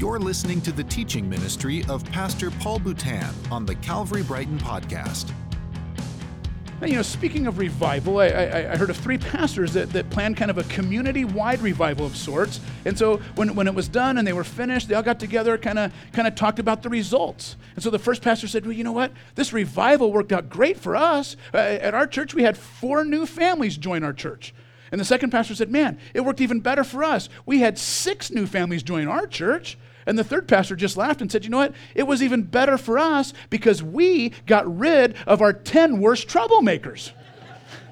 You're listening to the teaching ministry of Pastor Paul Boutan on the Calvary Brighton podcast. Now, you know, speaking of revival, I, I, I, heard of three pastors that, that planned kind of a community wide revival of sorts. And so when, when it was done and they were finished, they all got together, kind of kind of talked about the results. And so the first pastor said, Well, you know what? This revival worked out great for us. Uh, at our church, we had four new families join our church. And the second pastor said, Man, it worked even better for us. We had six new families join our church. And the third pastor just laughed and said, You know what? It was even better for us because we got rid of our 10 worst troublemakers.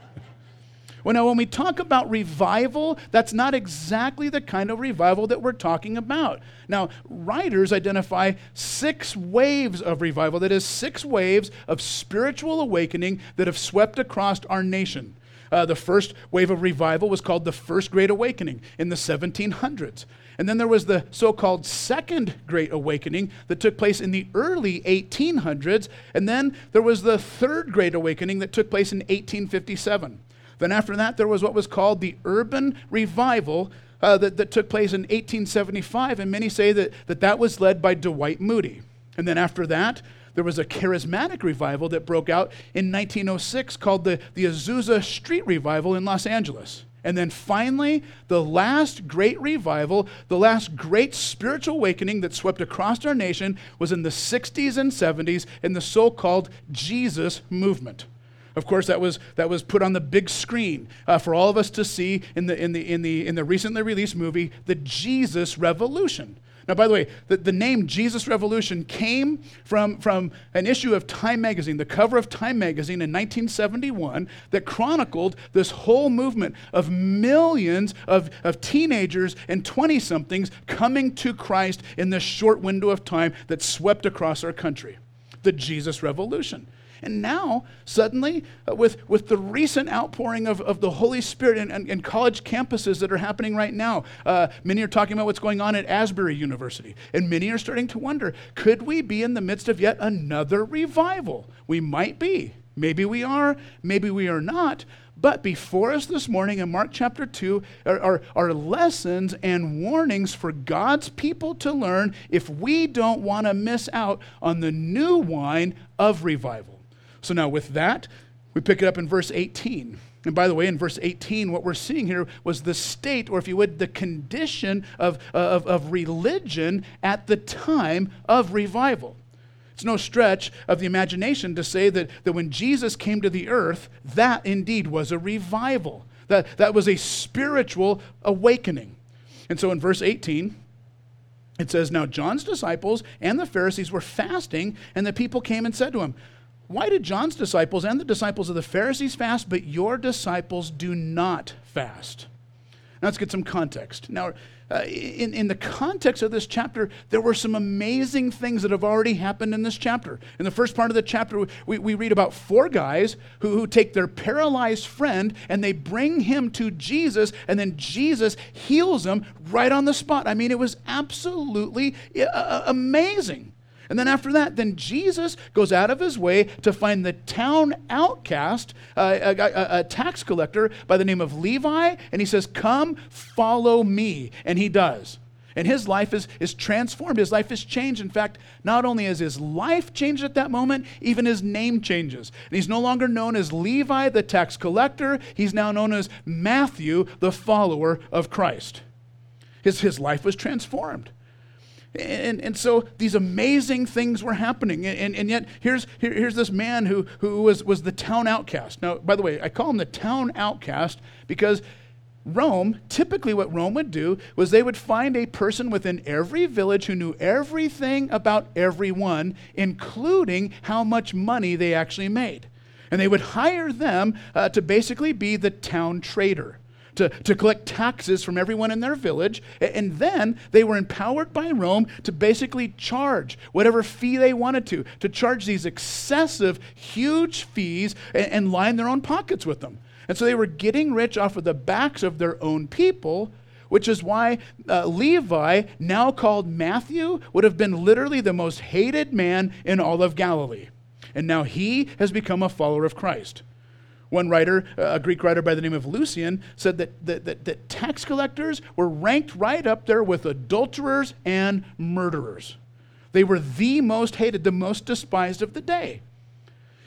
well, now, when we talk about revival, that's not exactly the kind of revival that we're talking about. Now, writers identify six waves of revival, that is, six waves of spiritual awakening that have swept across our nation. Uh, the first wave of revival was called the First Great Awakening in the 1700s. And then there was the so called Second Great Awakening that took place in the early 1800s. And then there was the Third Great Awakening that took place in 1857. Then after that, there was what was called the Urban Revival uh, that, that took place in 1875. And many say that, that that was led by Dwight Moody. And then after that, there was a charismatic revival that broke out in 1906 called the, the Azusa Street Revival in Los Angeles. And then finally, the last great revival, the last great spiritual awakening that swept across our nation was in the 60s and 70s in the so called Jesus movement. Of course, that was, that was put on the big screen uh, for all of us to see in the, in, the, in, the, in the recently released movie, The Jesus Revolution. Now, by the way, the, the name Jesus Revolution came from, from an issue of Time magazine, the cover of Time magazine in 1971, that chronicled this whole movement of millions of, of teenagers and 20 somethings coming to Christ in this short window of time that swept across our country. The Jesus Revolution. And now, suddenly, uh, with, with the recent outpouring of, of the Holy Spirit and, college campuses that are happening right now, uh, many are talking about what's going on at Asbury University. And many are starting to wonder could we be in the midst of yet another revival? We might be. Maybe we are, maybe we are not. But before us this morning in Mark chapter 2 are, are, are, lessons and warnings for God's people to learn if we don't want to miss out on the new wine of revival. So now, with that, we pick it up in verse 18. And by the way, in verse 18, what we're seeing here was the state, or if you would, the condition of, of, of religion at the time of revival. It's no stretch of the imagination to say that, that when Jesus came to the earth, that indeed was a revival. That, that was a spiritual awakening. And so in verse 18, it says, Now John's disciples and the Pharisees were fasting, and the people came and said to him, why did John's disciples and the disciples of the Pharisees fast, but your disciples do not fast? Now let's get some context. Now, uh, in, in the context of this chapter, there were some amazing things that have already happened in this chapter. In the first part of the chapter, we, we read about four guys who, who take their paralyzed friend and they bring him to Jesus, and then Jesus heals him right on the spot. I mean, it was absolutely uh, uh amazing. And then after that, then Jesus goes out of his way to find the town outcast, uh, a, a, a, tax collector by the name of Levi, and he says, Come, follow me. And he does. And his life is, is transformed. His life is changed. In fact, not only is his life changed at that moment, even his name changes. And he's no longer known as Levi, the tax collector. He's now known as Matthew, the follower of Christ. His, his life was transformed. And, and so these amazing things were happening. And, and yet, here's, here, here's this man who, who was, was the town outcast. Now, by the way, I call him the town outcast because Rome, typically what Rome would do was they would find a person within every village who knew everything about everyone, including how much money they actually made. And they would hire them uh, to basically be the town trader to, to collect taxes from everyone in their village. And then they were empowered by Rome to basically charge whatever fee they wanted to, to charge these excessive, huge fees and, and line their own pockets with them. And so they were getting rich off of the backs of their own people which is why uh, Levi, now called Matthew, would have been literally the most hated man in all of Galilee. And now he has become a follower of Christ. One writer, a Greek writer by the name of Lucian, said that, that, that, that tax collectors were ranked right up there with adulterers and murderers. They were the most hated, the most despised of the day.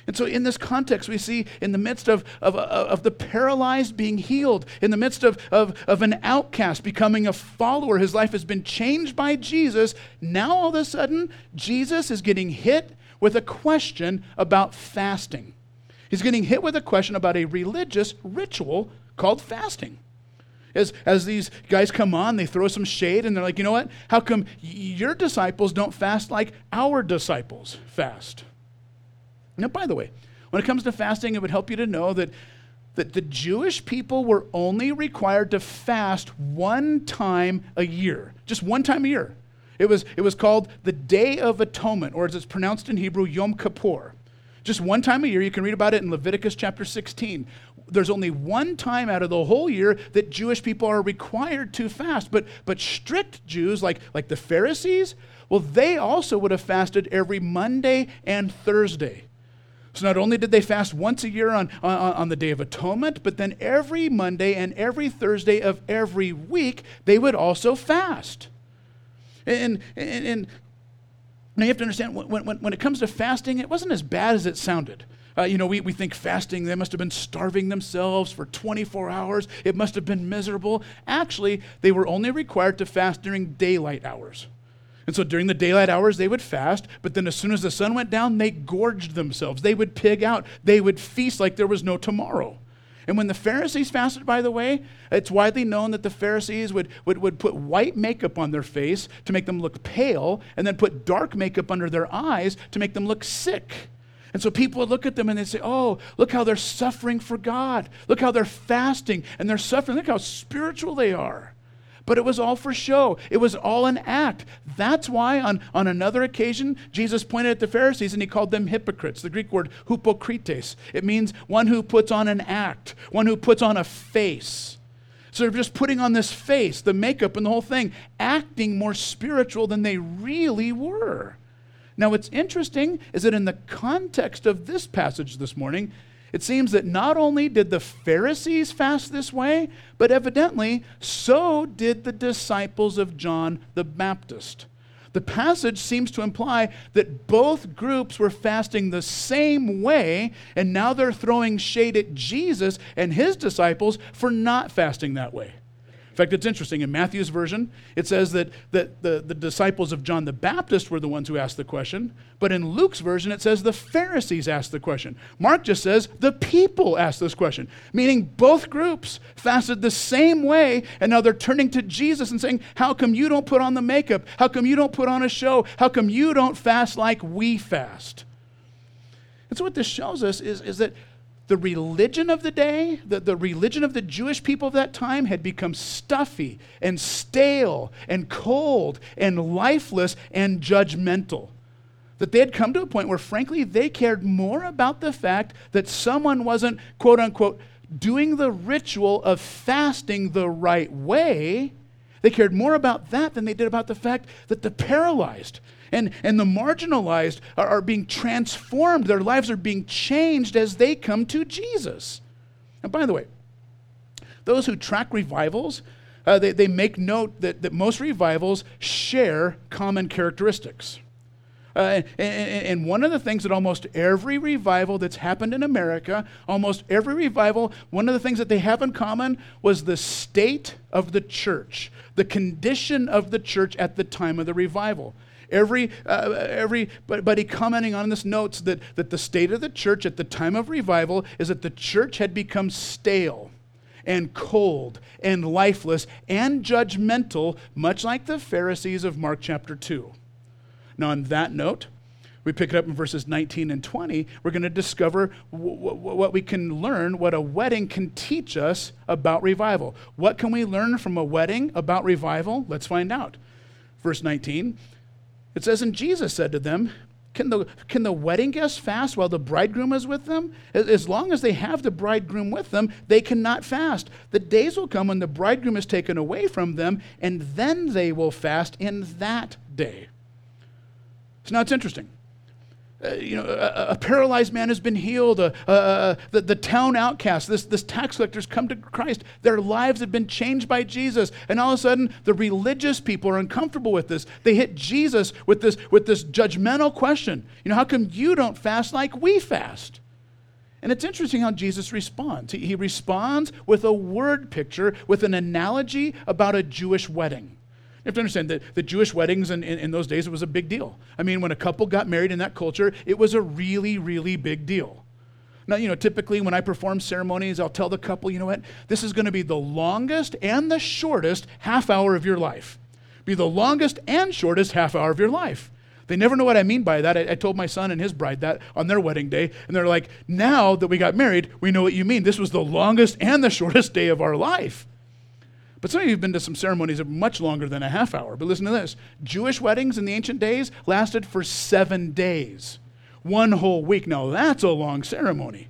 And so, in this context, we see in the midst of, of, of the paralyzed being healed, in the midst of, of, of an outcast becoming a follower, his life has been changed by Jesus. Now, all of a sudden, Jesus is getting hit with a question about fasting. He's getting hit with a question about a religious ritual called fasting. As, as these guys come on, they throw some shade and they're like, you know what? How come your disciples don't fast like our disciples fast? Now, by the way, when it comes to fasting, it would help you to know that, that the Jewish people were only required to fast one time a year, just one time a year. It was, it was called the Day of Atonement, or as it's pronounced in Hebrew, Yom Kippur. Just one time a year. You can read about it in Leviticus chapter 16. There's only one time out of the whole year that Jewish people are required to fast. But, but strict Jews, like, like the Pharisees, well, they also would have fasted every Monday and Thursday. So not only did they fast once a year on, on, on, the Day of Atonement, but then every Monday and every Thursday of every week, they would also fast. And, and, and now you have to understand, when, when, when it comes to fasting, it wasn't as bad as it sounded. Uh, you know, we, we think fasting, they must have been starving themselves for 24 hours. It must have been miserable. Actually, they were only required to fast during daylight hours. And so during the daylight hours, they would fast, but then as soon as the sun went down, they gorged themselves. They would pig out. They would feast like there was no tomorrow. And when the Pharisees fasted, by the way, it's widely known that the Pharisees would, would, would put white makeup on their face to make them look pale, and then put dark makeup under their eyes to make them look sick. And so people would look at them and they'd say, Oh, look how they're suffering for God. Look how they're fasting and they're suffering. Look how spiritual they are but it was all for show. It was all an act. That's why, on, on another occasion, Jesus pointed at the Pharisees and he called them hypocrites. The Greek word hypokrites. It means one who puts on an act, one who puts on a face. So they're just putting on this face, the makeup and the whole thing, acting more spiritual than they really were. Now, what's interesting is that in the context of this passage this morning, it seems that not only did the Pharisees fast this way, but evidently so did the disciples of John the Baptist. The passage seems to imply that both groups were fasting the same way, and now they're throwing shade at Jesus and his disciples for not fasting that way. In fact, it's interesting. In Matthew's version, it says that, that the, the disciples of John the Baptist were the ones who asked the question. But in Luke's version, it says the Pharisees asked the question. Mark just says the people asked this question, meaning both groups fasted the same way. And now they're turning to Jesus and saying, How come you don't put on the makeup? How come you don't put on a show? How come you don't fast like we fast? And so, what this shows us is, is that the religion of the day, the, the religion of the Jewish people of that time had become stuffy and stale and cold and lifeless and judgmental. That they had come to a point where, frankly, they cared more about the fact that someone wasn't, quote unquote, doing the ritual of fasting the right way. They cared more about that than they did about the fact that the paralyzed and, and the marginalized are, are being transformed. Their lives are being changed as they come to Jesus. And by the way, those who track revivals, uh, they, they make note that, that most revivals share common characteristics. Uh, and, and, one of the things that almost every revival that's happened in America, almost every revival, one of the things that they have in common was the state of the church, the condition of the church at the time of the revival. Every, uh, everybody commenting on this notes that, that the state of the church at the time of revival is that the church had become stale and cold and lifeless and judgmental, much like the Pharisees of Mark chapter 2. Now, on that note, we pick it up in verses 19 and 20. We're going to discover w- w- what we can learn, what a wedding can teach us about revival. What can we learn from a wedding about revival? Let's find out. Verse 19 it says, And Jesus said to them, can the, can the wedding guests fast while the bridegroom is with them? As long as they have the bridegroom with them, they cannot fast. The days will come when the bridegroom is taken away from them, and then they will fast in that day. So now it's interesting. uh, you know, a, a, paralyzed man has been healed. Uh, uh, the, the town outcast, this, this tax collectors come to Christ. Their lives have been changed by Jesus. And all of a sudden, the religious people are uncomfortable with this. They hit Jesus with this, with this judgmental question. You know, how come you don't fast like we fast? And it's interesting how Jesus responds. He, he responds with a word picture, with an analogy about a Jewish wedding. You have to understand that the Jewish weddings in, in, in, those days, it was a big deal. I mean, when a couple got married in that culture, it was a really, really big deal. Now, you know, typically when I perform ceremonies, I'll tell the couple, you know what, this is going to be the longest and the shortest half hour of your life. Be the longest and shortest half hour of your life. They never know what I mean by that. I, I, told my son and his bride that on their wedding day, and they're like, now that we got married, we know what you mean. This was the longest and the shortest day of our life. But some of you have been to some ceremonies are much longer than a half hour. But listen to this Jewish weddings in the ancient days lasted for seven days, one whole week. Now, that's a long ceremony.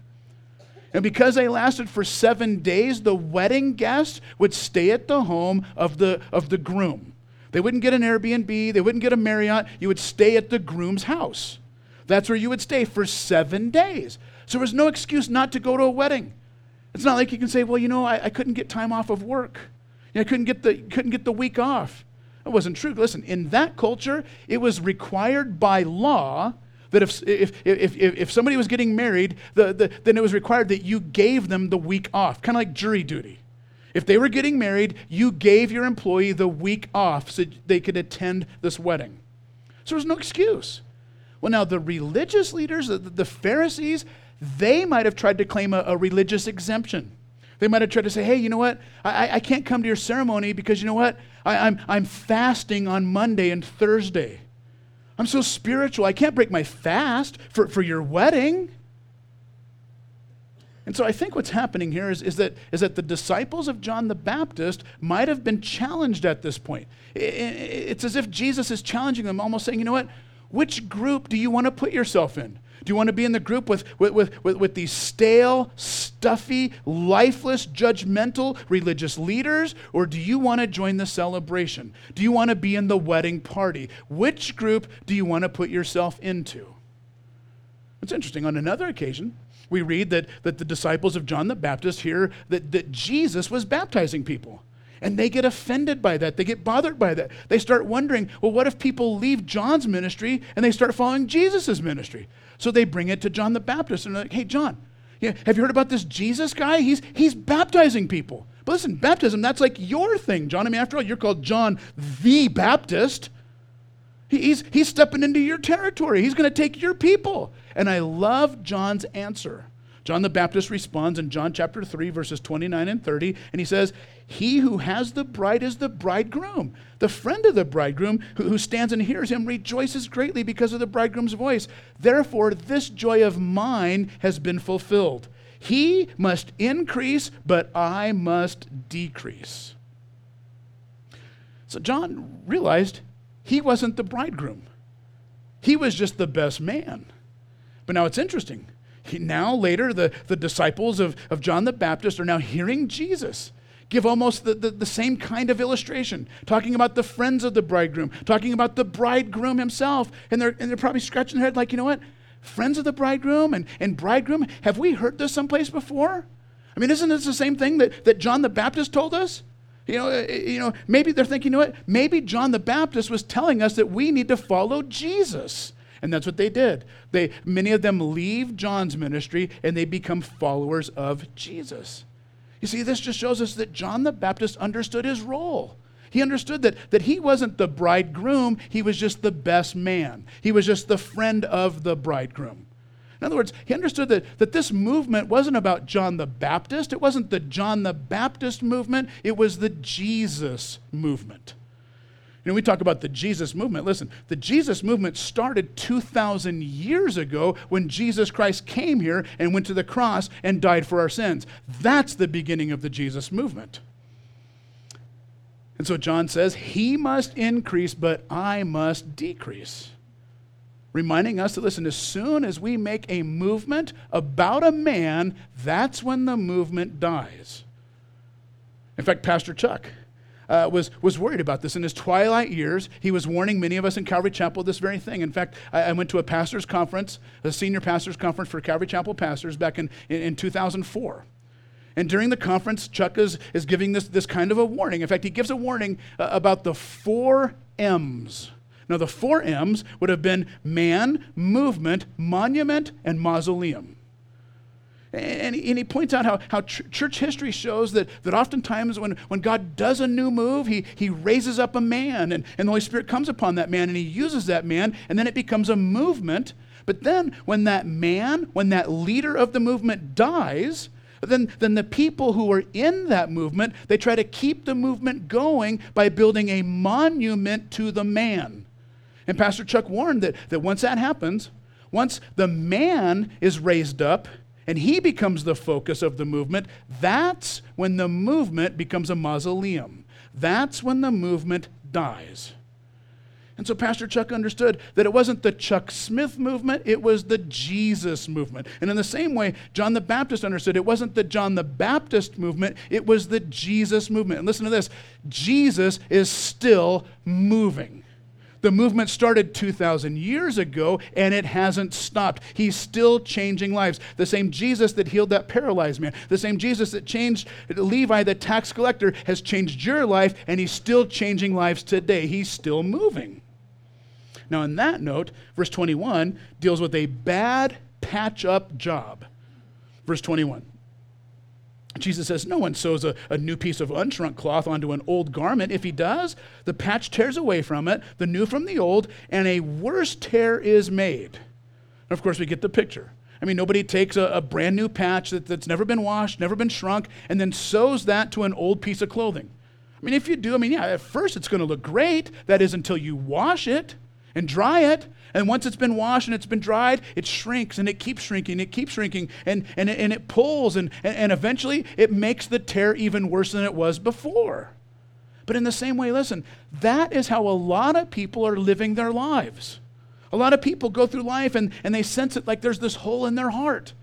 And because they lasted for seven days, the wedding guests would stay at the home of the, of the groom. They wouldn't get an Airbnb, they wouldn't get a Marriott. You would stay at the groom's house. That's where you would stay for seven days. So there was no excuse not to go to a wedding. It's not like you can say, well, you know, I, I couldn't get time off of work. You know, couldn't get the couldn't get the week off. That wasn't true. Listen, in that culture, it was required by law that if, if, if, if, somebody was getting married, the, the, then it was required that you gave them the week off, kind of like jury duty. If they were getting married, you gave your employee the week off so they could attend this wedding. So there was no excuse. Well, now the religious leaders, the, the Pharisees, they might have tried to claim a, a religious exemption. They might have tried to say, hey, you know what? I, I can't come to your ceremony because you know what? I, I'm, I'm fasting on Monday and Thursday. I'm so spiritual. I can't break my fast for, for your wedding. And so I think what's happening here is, is, that, is that the disciples of John the Baptist might have been challenged at this point. It's as if Jesus is challenging them, almost saying, you know what? Which group do you want to put yourself in? Do you want to be in the group with, with, with, with, with these stale, stuffy, lifeless, judgmental religious leaders? Or do you want to join the celebration? Do you want to be in the wedding party? Which group do you want to put yourself into? It's interesting. On another occasion, we read that, that the disciples of John the Baptist hear that, that Jesus was baptizing people. And they get offended by that. They get bothered by that. They start wondering, well, what if people leave John's ministry and they start following Jesus' ministry? So they bring it to John the Baptist and they're like, hey, John, yeah, have you heard about this Jesus guy? He's, he's baptizing people. But listen, baptism, that's like your thing, John. I mean, after all, you're called John the Baptist. He's, he's stepping into your territory. He's going to take your people. And I love John's answer. John the Baptist responds in John chapter 3, verses 29 and 30, and he says, He who has the bride is the bridegroom. The friend of the bridegroom who, who stands and hears him rejoices greatly because of the bridegroom's voice. Therefore, this joy of mine has been fulfilled. He must increase, but I must decrease. So John realized he wasn't the bridegroom, he was just the best man. But now it's interesting now, later, the, the disciples of, of John the Baptist are now hearing Jesus give almost the, the, the, same kind of illustration, talking about the friends of the bridegroom, talking about the bridegroom himself. And they're, and they're probably scratching their head like, you know what? Friends of the bridegroom and, and bridegroom, have we heard this someplace before? I mean, isn't this the same thing that, that John the Baptist told us? You know, eh, eh, you know, maybe they're thinking, you know what? Maybe John the Baptist was telling us that we need to follow Jesus. And that's what they did. They, many of them leave John's ministry and they become followers of Jesus. You see, this just shows us that John the Baptist understood his role. He understood that, that he wasn't the bridegroom, he was just the best man. He was just the friend of the bridegroom. In other words, he understood that, that this movement wasn't about John the Baptist. It wasn't the John the Baptist movement, it was the Jesus movement. You know, we talk about the Jesus movement. Listen, the Jesus movement started 2,000 years ago when Jesus Christ came here and went to the cross and died for our sins. That's the beginning of the Jesus movement. And so John says, He must increase, but I must decrease. Reminding us that, listen, as soon as we make a movement about a man, that's when the movement dies. In fact, Pastor Chuck, uh, was, was worried about this. In his twilight years, he was warning many of us in Calvary Chapel this very thing. In fact, I, I went to a pastor's conference, a senior pastor's conference for Calvary Chapel pastors back in, in, in 2004. And during the conference, Chuck is, is giving this, this kind of a warning. In fact, he gives a warning uh, about the four M's. Now, the four M's would have been man, movement, monument, and mausoleum. And he, and he points out how, how ch- church history shows that, that oftentimes when, when God does a new move, he, he raises up a man, and, and the Holy Spirit comes upon that man, and he uses that man, and then it becomes a movement. But then, when that man, when that leader of the movement dies, then, then the people who are in that movement, they try to keep the movement going by building a monument to the man. And Pastor Chuck warned that, that once that happens, once the man is raised up, and he becomes the focus of the movement, that's when the movement becomes a mausoleum. That's when the movement dies. And so Pastor Chuck understood that it wasn't the Chuck Smith movement, it was the Jesus movement. And in the same way, John the Baptist understood it wasn't the John the Baptist movement, it was the Jesus movement. And listen to this Jesus is still moving. The movement started 2,000 years ago and it hasn't stopped. He's still changing lives. The same Jesus that healed that paralyzed man, the same Jesus that changed Levi, the tax collector, has changed your life and he's still changing lives today. He's still moving. Now, on that note, verse 21 deals with a bad patch up job. Verse 21. Jesus says, No one sews a, a, new piece of unshrunk cloth onto an old garment. If he does, the patch tears away from it, the new from the old, and a worse tear is made. And of course, we get the picture. I mean, nobody takes a, a brand new patch that, that's never been washed, never been shrunk, and then sews that to an old piece of clothing. I mean, if you do, I mean, yeah, at first it's going to look great. That is until you wash it and dry it. And once it's been washed and it's been dried, it shrinks and it keeps shrinking, it keeps shrinking, and, and, it, and it pulls, and, and eventually it makes the tear even worse than it was before. But in the same way, listen, that is how a lot of people are living their lives. A lot of people go through life and, and they sense it like there's this hole in their heart.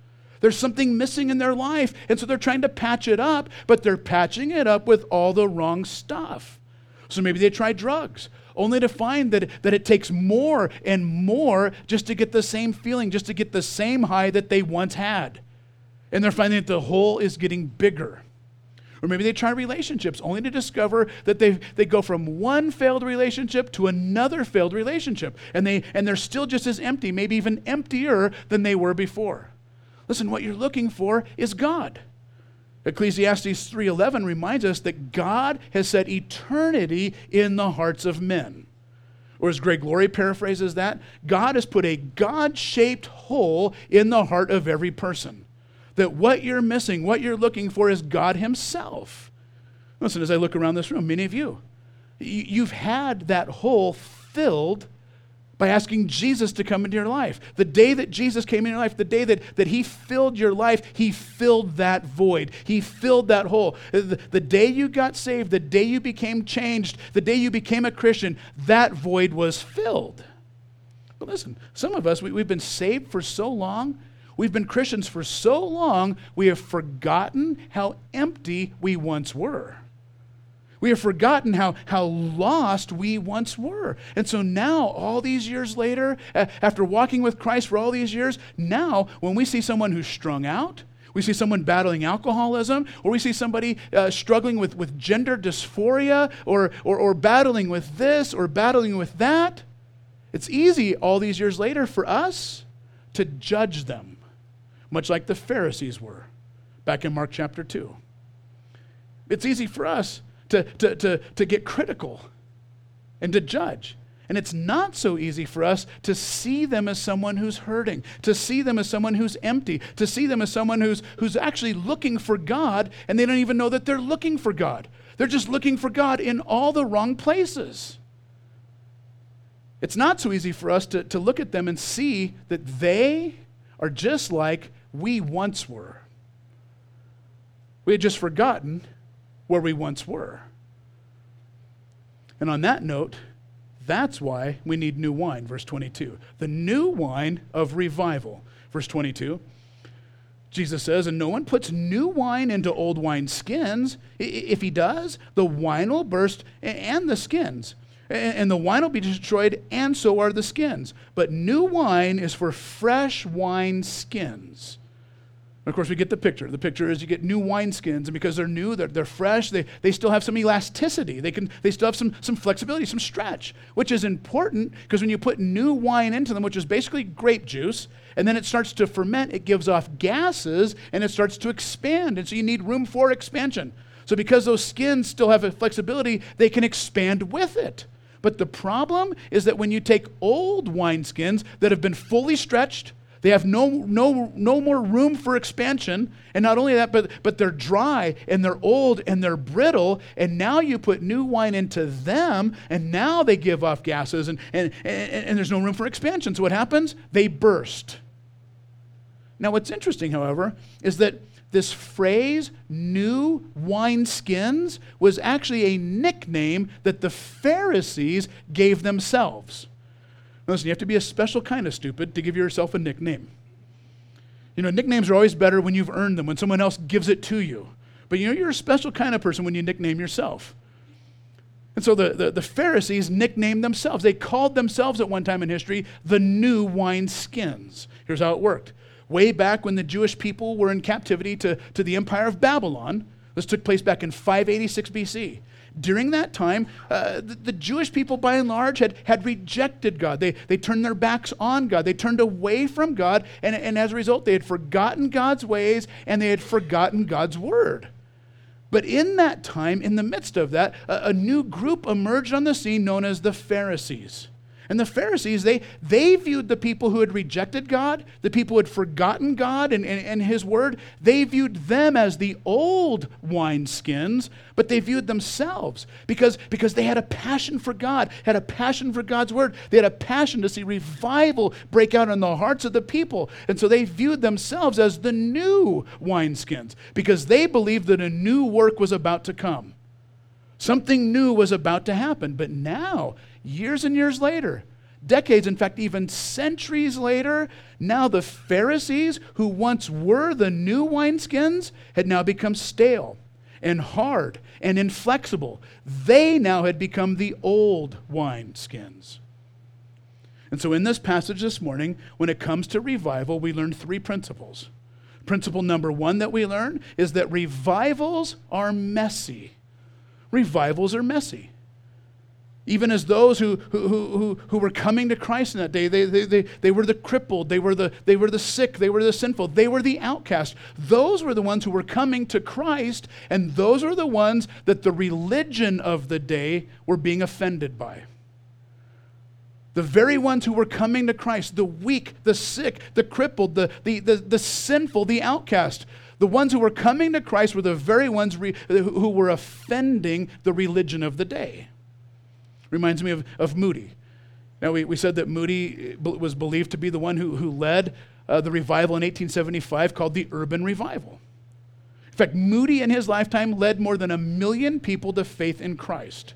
There's something missing in their life. And so they're trying to patch it up, but they're patching it up with all the wrong stuff. So maybe they try drugs only to find that, that it takes more and more just to get the same feeling, just to get the same high that they once had. And they're finding that the hole is getting bigger. Or maybe they try relationships only to discover that they, they go from one failed relationship to another failed relationship. And, they, and they're still just as empty, maybe even emptier than they were before. Listen, what you're looking for is God. Ecclesiastes 3:11 reminds us that God has set eternity in the hearts of men. Or as Greg Laurie paraphrases that, God has put a God-shaped hole in the heart of every person. That what you're missing, what you're looking for is God himself. Listen, as I look around this room, many of you, you've had that hole filled by asking Jesus to come into your life. The day that Jesus came into your life, the day that, that He filled your life, He filled that void. He filled that hole. The, the day you got saved, the day you became changed, the day you became a Christian, that void was filled. But listen, some of us, we, we've been saved for so long, we've been Christians for so long, we have forgotten how empty we once were. We have forgotten how, how lost we once were. And so now, all these years later, after walking with Christ for all these years, now when we see someone who's strung out, we see someone battling alcoholism, or we see somebody uh, struggling with, with gender dysphoria, or, or, or battling with this, or battling with that, it's easy all these years later for us to judge them, much like the Pharisees were back in Mark chapter 2. It's easy for us to, to, to, to get critical and to judge. And it's not so easy for us to see them as someone who's hurting, to see them as someone who's empty, to see them as someone who's, who's actually looking for God and they don't even know that they're looking for God. They're just looking for God in all the wrong places. It's not so easy for us to, to look at them and see that they are just like we once were. We had just forgotten where we once were. And on that note, that's why we need new wine, verse 22. The new wine of revival, verse 22. Jesus says, and no one puts new wine into old wine skins. If he does, the wine will burst and the skins. And the wine will be destroyed, and so are the skins. But new wine is for fresh wine skins. Of course, we get the picture. The picture is you get new wineskins, and because they're new, they're, they're fresh, they, they still have some elasticity. They, can, they still have some, some flexibility, some stretch, which is important because when you put new wine into them, which is basically grape juice, and then it starts to ferment, it gives off gases and it starts to expand. And so you need room for expansion. So, because those skins still have a flexibility, they can expand with it. But the problem is that when you take old wineskins that have been fully stretched, they have no, no, no more room for expansion. And not only that, but, but they're dry and they're old and they're brittle. And now you put new wine into them, and now they give off gases, and, and, and, and there's no room for expansion. So what happens? They burst. Now, what's interesting, however, is that this phrase, new wineskins, was actually a nickname that the Pharisees gave themselves. Listen, you have to be a special kind of stupid to give yourself a nickname. You know, nicknames are always better when you've earned them, when someone else gives it to you. But you know, you're a special kind of person when you nickname yourself. And so the, the, the, Pharisees nicknamed themselves. They called themselves at one time in history the new wineskins. Here's how it worked. Way back when the Jewish people were in captivity to, to the empire of Babylon, this took place back in 586 BC during that time, uh, the, the, Jewish people, by and large, had, had rejected God. They, they turned their backs on God. They turned away from God. And, and as a result, they had forgotten God's ways and they had forgotten God's word. But in that time, in the midst of that, a, a new group emerged on the scene known as the Pharisees. And the Pharisees, they, they viewed the people who had rejected God, the people who had forgotten God and, and, and His word, they viewed them as the old wineskins, but they viewed themselves because, because they had a passion for God, had a passion for God's word. They had a passion to see revival break out in the hearts of the people. And so they viewed themselves as the new wineskins because they believed that a new work was about to come. Something new was about to happen. But now years and years later, decades, in fact, even centuries later, now the Pharisees, who once were the new wineskins, had now become stale and hard and inflexible. They now had become the old wineskins. And so, in this passage this morning, when it comes to revival, we learn three principles. Principle number one that we learn is that revivals are messy. Revivals are messy even as those who, who, who, who were coming to Christ in that day, they, they, they, they were the crippled, they were the, they were the sick, they were the sinful, they were the outcast. Those were the ones who were coming to Christ, and those are the ones that the religion of the day were being offended by. The very ones who were coming to Christ, the weak, the sick, the crippled, the, the, the, the sinful, the outcast, the ones who were coming to Christ were the very ones re, who were offending the religion of the day. Reminds me of, of Moody. Now, we, we said that Moody uh, was believed to be the one who, who led uh, the revival in 1875 called the Urban Revival. In fact, Moody in his lifetime led more than a million people to faith in Christ.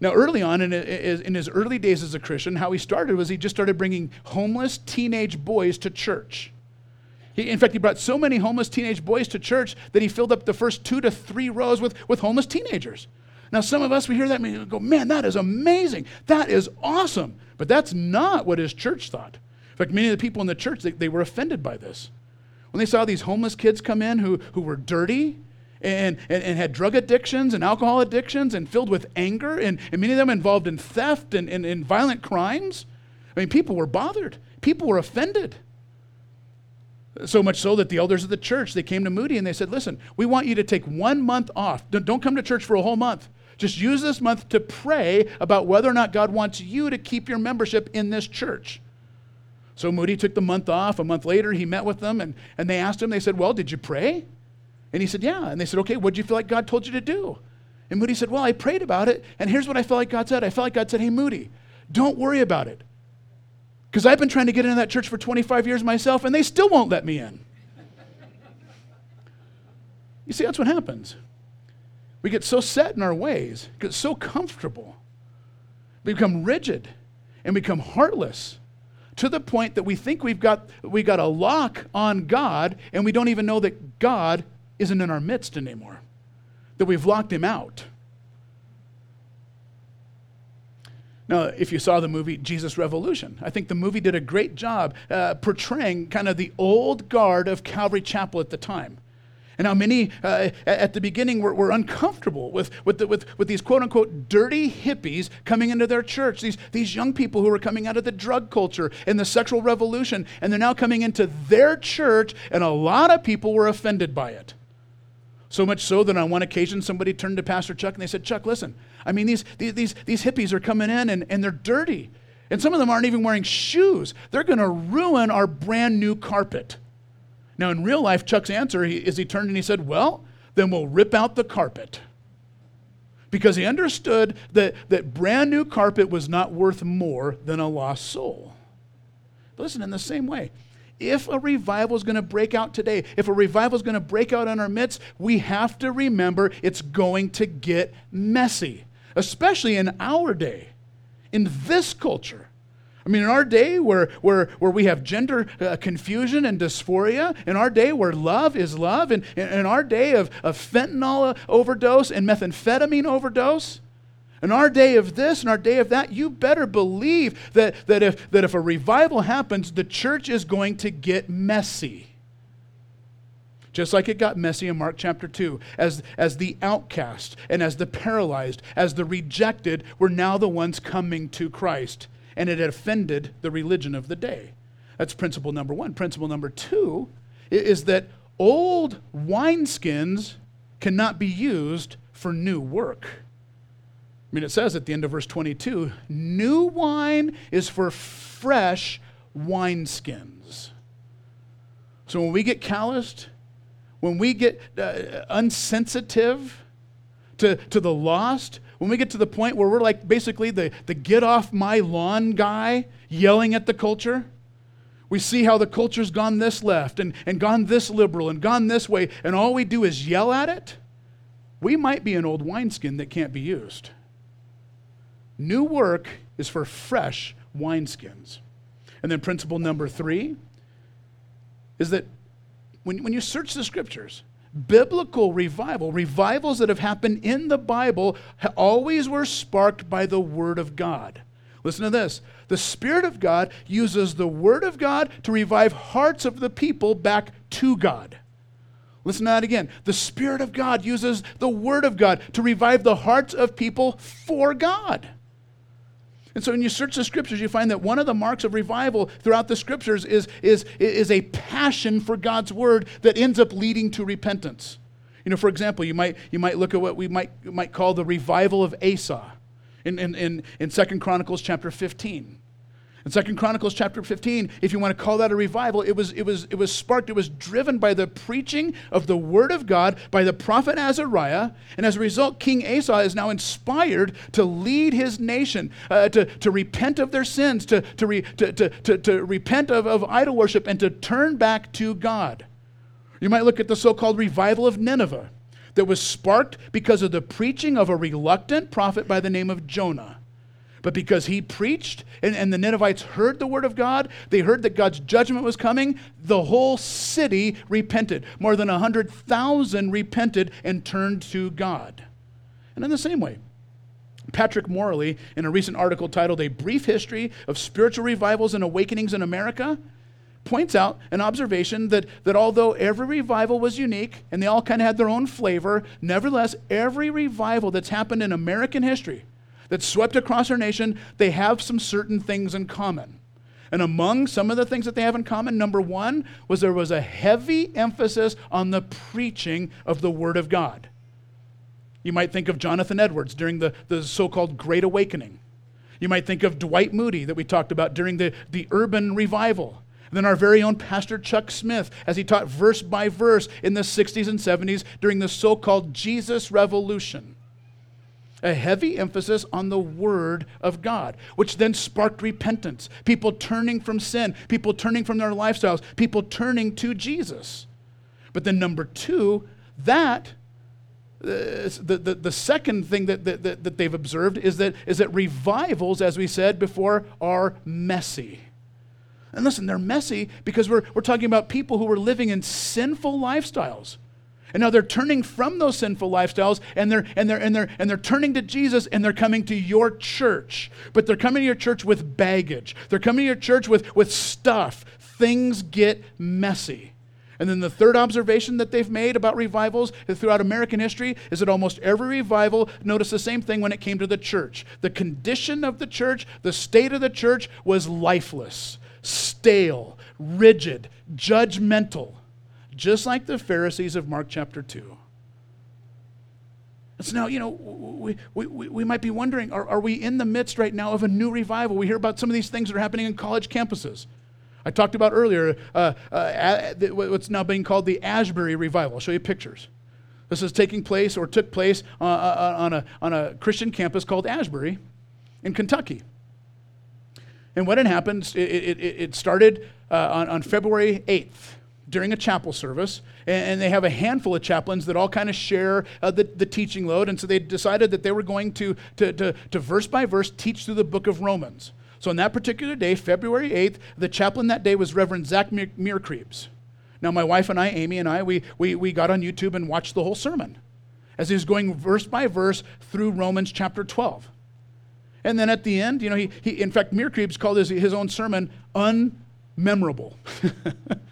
Now, early on, in, in his early days as a Christian, how he started was he just started bringing homeless teenage boys to church. He, in fact, he brought so many homeless teenage boys to church that he filled up the first two to three rows with, with homeless teenagers. Now, some of us, we hear that and we go, man, that is amazing. That is awesome. But that's not what his church thought. In fact, many of the people in the church, they, they were offended by this. When they saw these homeless kids come in who, who were dirty and, and, and had drug addictions and alcohol addictions and filled with anger, and, and many of them involved in theft and, and, and violent crimes, I mean, people were bothered. People were offended. So much so that the elders of the church, they came to Moody and they said, listen, we want you to take one month off. Don't come to church for a whole month. Just use this month to pray about whether or not God wants you to keep your membership in this church. So Moody took the month off. A month later, he met with them and, and they asked him, they said, Well, did you pray? And he said, Yeah. And they said, Okay, what did you feel like God told you to do? And Moody said, Well, I prayed about it, and here's what I felt like God said. I felt like God said, Hey, Moody, don't worry about it. Because I've been trying to get into that church for 25 years myself, and they still won't let me in. you see, that's what happens. We get so set in our ways, get so comfortable, we become rigid and become heartless to the point that we think we've got, we got a lock on God and we don't even know that God isn't in our midst anymore, that we've locked him out. Now, if you saw the movie Jesus Revolution, I think the movie did a great job uh, portraying kind of the old guard of Calvary Chapel at the time. And how many uh, at the beginning were, were uncomfortable with, with, the, with, with these quote unquote dirty hippies coming into their church, these, these young people who were coming out of the drug culture and the sexual revolution, and they're now coming into their church, and a lot of people were offended by it. So much so that on one occasion somebody turned to Pastor Chuck and they said, Chuck, listen, I mean, these, these, these hippies are coming in and, and they're dirty. And some of them aren't even wearing shoes. They're going to ruin our brand new carpet. Now, in real life, Chuck's answer is he turned and he said, Well, then we'll rip out the carpet. Because he understood that, that brand new carpet was not worth more than a lost soul. Listen, in the same way, if a revival is going to break out today, if a revival is going to break out in our midst, we have to remember it's going to get messy, especially in our day, in this culture. I mean, in our day where, where, where we have gender uh, confusion and dysphoria, in our day where love is love, and in our day of, of fentanyl overdose and methamphetamine overdose, in our day of this and our day of that, you better believe that, that, if, that if a revival happens, the church is going to get messy. Just like it got messy in Mark chapter 2, as, as the outcast and as the paralyzed, as the rejected were now the ones coming to Christ and it offended the religion of the day. That's principle number one. Principle number two is that old wineskins cannot be used for new work. I mean, it says at the end of verse 22 new wine is for fresh wineskins. So when we get calloused, when we get uh, unsensitive to, to the lost, when we get to the point where we're like basically the, the get off my lawn guy yelling at the culture, we see how the culture's gone this left and, and gone this liberal and gone this way, and all we do is yell at it. We might be an old wineskin that can't be used. New work is for fresh wineskins. And then principle number three is that when, when you search the scriptures, biblical revival, revivals that have happened in the Bible, always were sparked by the Word of God. Listen to this. The Spirit of God uses the Word of God to revive hearts of the people back to God. Listen to that again. The Spirit of God uses the Word of God to revive the hearts of people for God. And so when you search the scriptures, you find that one of the marks of revival throughout the scriptures is, is, is a passion for God's word that ends up leading to repentance. You know, for example, you might, you might look at what we might, might call the revival of Asa in, in, in, in 2 Chronicles chapter 15. In Second Chronicles chapter 15, if you want to call that a revival, it was, it, was, it was sparked, it was driven by the preaching of the word of God by the prophet Azariah. And as a result, King Asa is now inspired to lead his nation, uh, to, to repent of their sins, to, to, re, to, to, to, to repent of, of idol worship, and to turn back to God. You might look at the so called revival of Nineveh that was sparked because of the preaching of a reluctant prophet by the name of Jonah. But because he preached and, and the Ninevites heard the word of God, they heard that God's judgment was coming, the whole city repented. More than 100,000 repented and turned to God. And in the same way, Patrick Morley, in a recent article titled A Brief History of Spiritual Revivals and Awakenings in America, points out an observation that, that although every revival was unique and they all kind of had their own flavor, nevertheless, every revival that's happened in American history that swept across our nation, they have some certain things in common. And among some of the things that they have in common, number one was there was a heavy emphasis on the preaching of the Word of God. You might think of Jonathan Edwards during the, the so called Great Awakening. You might think of Dwight Moody that we talked about during the, the urban revival. And then our very own Pastor Chuck Smith as he taught verse by verse in the 60s and 70s during the so called Jesus Revolution a heavy emphasis on the Word of God, which then sparked repentance. People turning from sin, people turning from their lifestyles, people turning to Jesus. But then, number two, that. Uh, the, the, the second thing that, that, that they've observed is that, is that revivals, as we said before, are messy. And listen, they're messy because we're, we're talking about people who were living in sinful lifestyles. And now they're turning from those sinful lifestyles and they're and they're and they're and they're turning to Jesus and they're coming to your church. But they're coming to your church with baggage. They're coming to your church with, with stuff. Things get messy. And then the third observation that they've made about revivals throughout American history is that almost every revival noticed the same thing when it came to the church. The condition of the church, the state of the church was lifeless, stale, rigid, judgmental, just like the Pharisees of Mark chapter 2. So now, you know, we, we, we might be wondering are, are we in the midst right now of a new revival? We hear about some of these things that are happening in college campuses. I talked about earlier uh, uh, what's now being called the Asbury Revival. I'll show you pictures. This is taking place or took place uh, uh, uh, on, a, on a Christian campus called Asbury in Kentucky. And what had happened, it, it, it started uh, on, on February 8th during a chapel service and they have a handful of chaplains that all kind of share uh, the, the teaching load and so they decided that they were going to, to, to, to verse by verse teach through the book of romans so on that particular day, February 8th, the chaplain that day was Reverend Zach Meerkreebs. Now, my wife and I, Amy and I, we, we, we got on YouTube and watched the whole sermon as he was going verse by verse through Romans chapter 12. And then at the end, you know, he, he in fact, Meerkreebs called his, his own sermon unmemorable.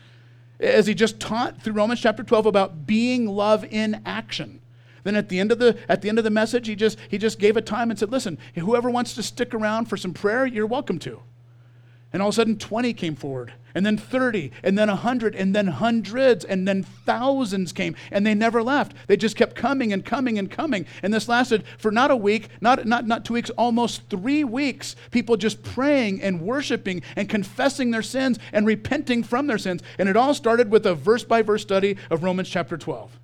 as he just taught through Romans chapter 12 about being love in action. Then at the end of the at the end of the message, he just he just gave a time and said, "Listen, whoever wants to stick around for some prayer, you're welcome to." And all of a sudden 20 came forward, and then 30, and then 100, and then hundreds, and then thousands came, and they never left. They just kept coming and coming and coming. And this lasted for not a week, not, not, not two weeks, almost three weeks. People just praying and worshiping and confessing their sins and repenting from their sins. And it all started with a verse by verse study of Romans chapter 12.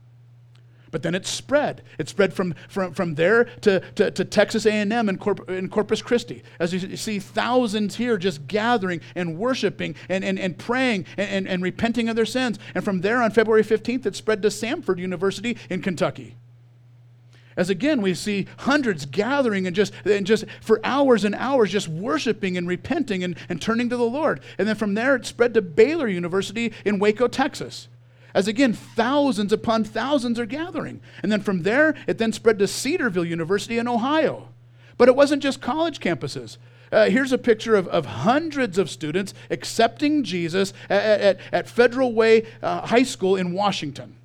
But then it spread. It spread from, from, from there to, to, to Texas A&M in, Corp, and Corpus Christi. As you see thousands here just gathering and worshiping and, and, and praying and, and, and repenting of their sins. And from there on February 15th, it spread to Samford University in Kentucky. As again, we see hundreds gathering and just, and just for hours and hours just worshiping and repenting and, and turning to the Lord. And then from there, it spread to Baylor University in Waco, Texas. As again, thousands upon thousands are gathering. And then from there, it then spread to Cedarville University in Ohio. But it wasn't just college campuses. Uh, here's a picture of, of hundreds of students accepting Jesus at, at, at Federal Way uh, High School in Washington.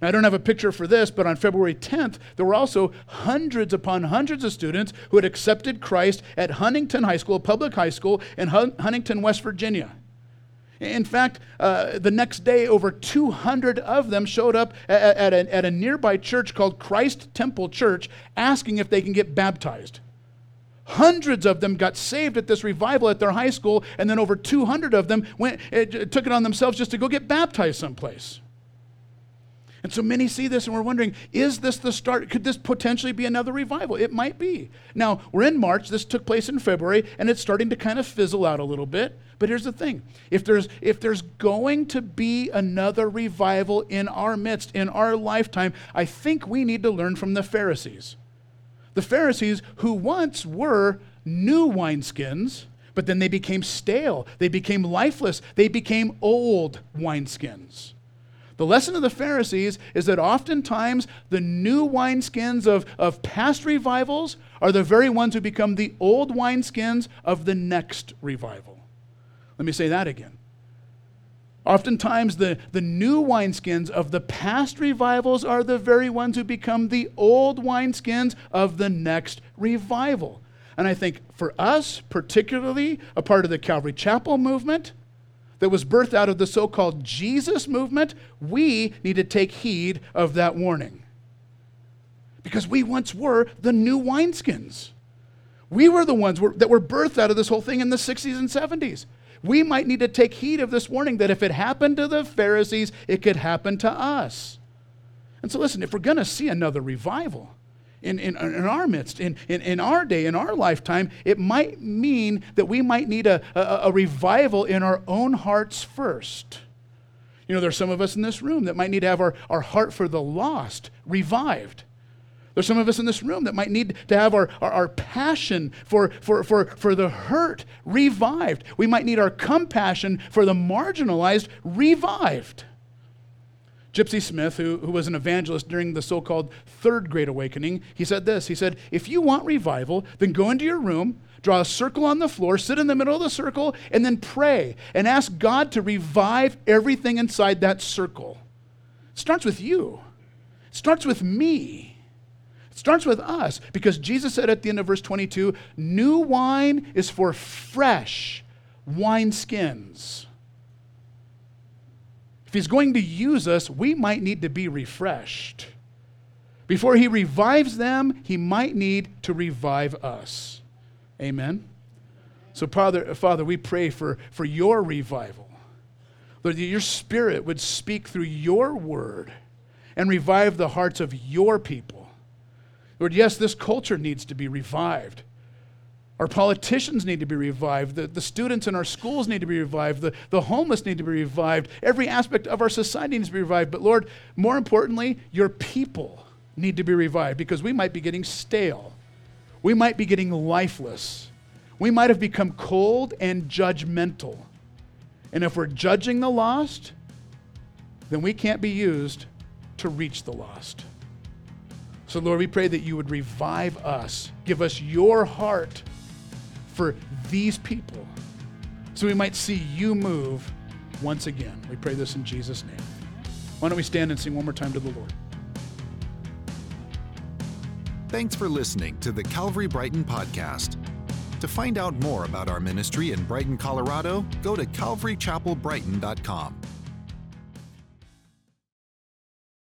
Now, I don't have a picture for this, but on February 10th, there were also hundreds upon hundreds of students who had accepted Christ at Huntington High School, public high school in Huntington, West Virginia. In fact, uh, the next day, over 200 of them showed up at, at, a, at a nearby church called Christ Temple Church asking if they can get baptized. Hundreds of them got saved at this revival at their high school, and then over 200 of them went, it, it took it on themselves just to go get baptized someplace. And so many see this and we're wondering, is this the start? Could this potentially be another revival? It might be. Now, we're in March. This took place in February, and it's starting to kind of fizzle out a little bit. But here's the thing if there's, if there's going to be another revival in our midst, in our lifetime, I think we need to learn from the Pharisees. The Pharisees, who once were new wineskins, but then they became stale, they became lifeless, they became old wineskins. The lesson of the Pharisees is that oftentimes the new wineskins of, of past revivals are the very ones who become the old wineskins of the next revival. Let me say that again. Oftentimes, the, the new wineskins of the past revivals are the very ones who become the old wineskins of the next revival. And I think for us, particularly a part of the Calvary Chapel movement that was birthed out of the so called Jesus movement, we need to take heed of that warning. Because we once were the new wineskins. We were the ones that were birthed out of this whole thing in the 60s and 70s we might need to take heed of this warning that if it happened to the Pharisees, it could happen to us. And so, listen, if we're going to see another revival in, in, in our midst, in, in, in our day, in our lifetime, it might mean that we might need a, a, a revival in our own hearts first. You know, there's some of us in this room that might need to have our, our heart for the lost revived. There's some of us in this room that might need to have our, our, our, passion for, for, for, for the hurt revived. We might need our compassion for the marginalized revived. Gypsy Smith, who, who was an evangelist during the so called Third Great Awakening, he said this. He said, If you want revival, then go into your room, draw a circle on the floor, sit in the middle of the circle, and then pray and ask God to revive everything inside that circle. It starts with you, it starts with me. It starts with us because Jesus said at the end of verse 22 new wine is for fresh wineskins. If he's going to use us, we might need to be refreshed. Before he revives them, he might need to revive us. Amen. So, Father, Father, we pray for, for your revival. Lord, that your spirit would speak through your word and revive the hearts of your people. Lord, yes, this culture needs to be revived. Our politicians need to be revived. The, the students in our schools need to be revived. The, the homeless need to be revived. Every aspect of our society needs to be revived. But Lord, more importantly, your people need to be revived because we might be getting stale. We might be getting lifeless. We might have become cold and judgmental. And if we're judging the lost, then we can't be used to reach the lost. So, Lord, we pray that you would revive us, give us your heart for these people so we might see you move once again. We pray this in Jesus' name. Why don't we stand and sing one more time to the Lord? Thanks for listening to the Calvary Brighton podcast. To find out more about our ministry in Brighton, Colorado, go to calvarychapelbrighton.com.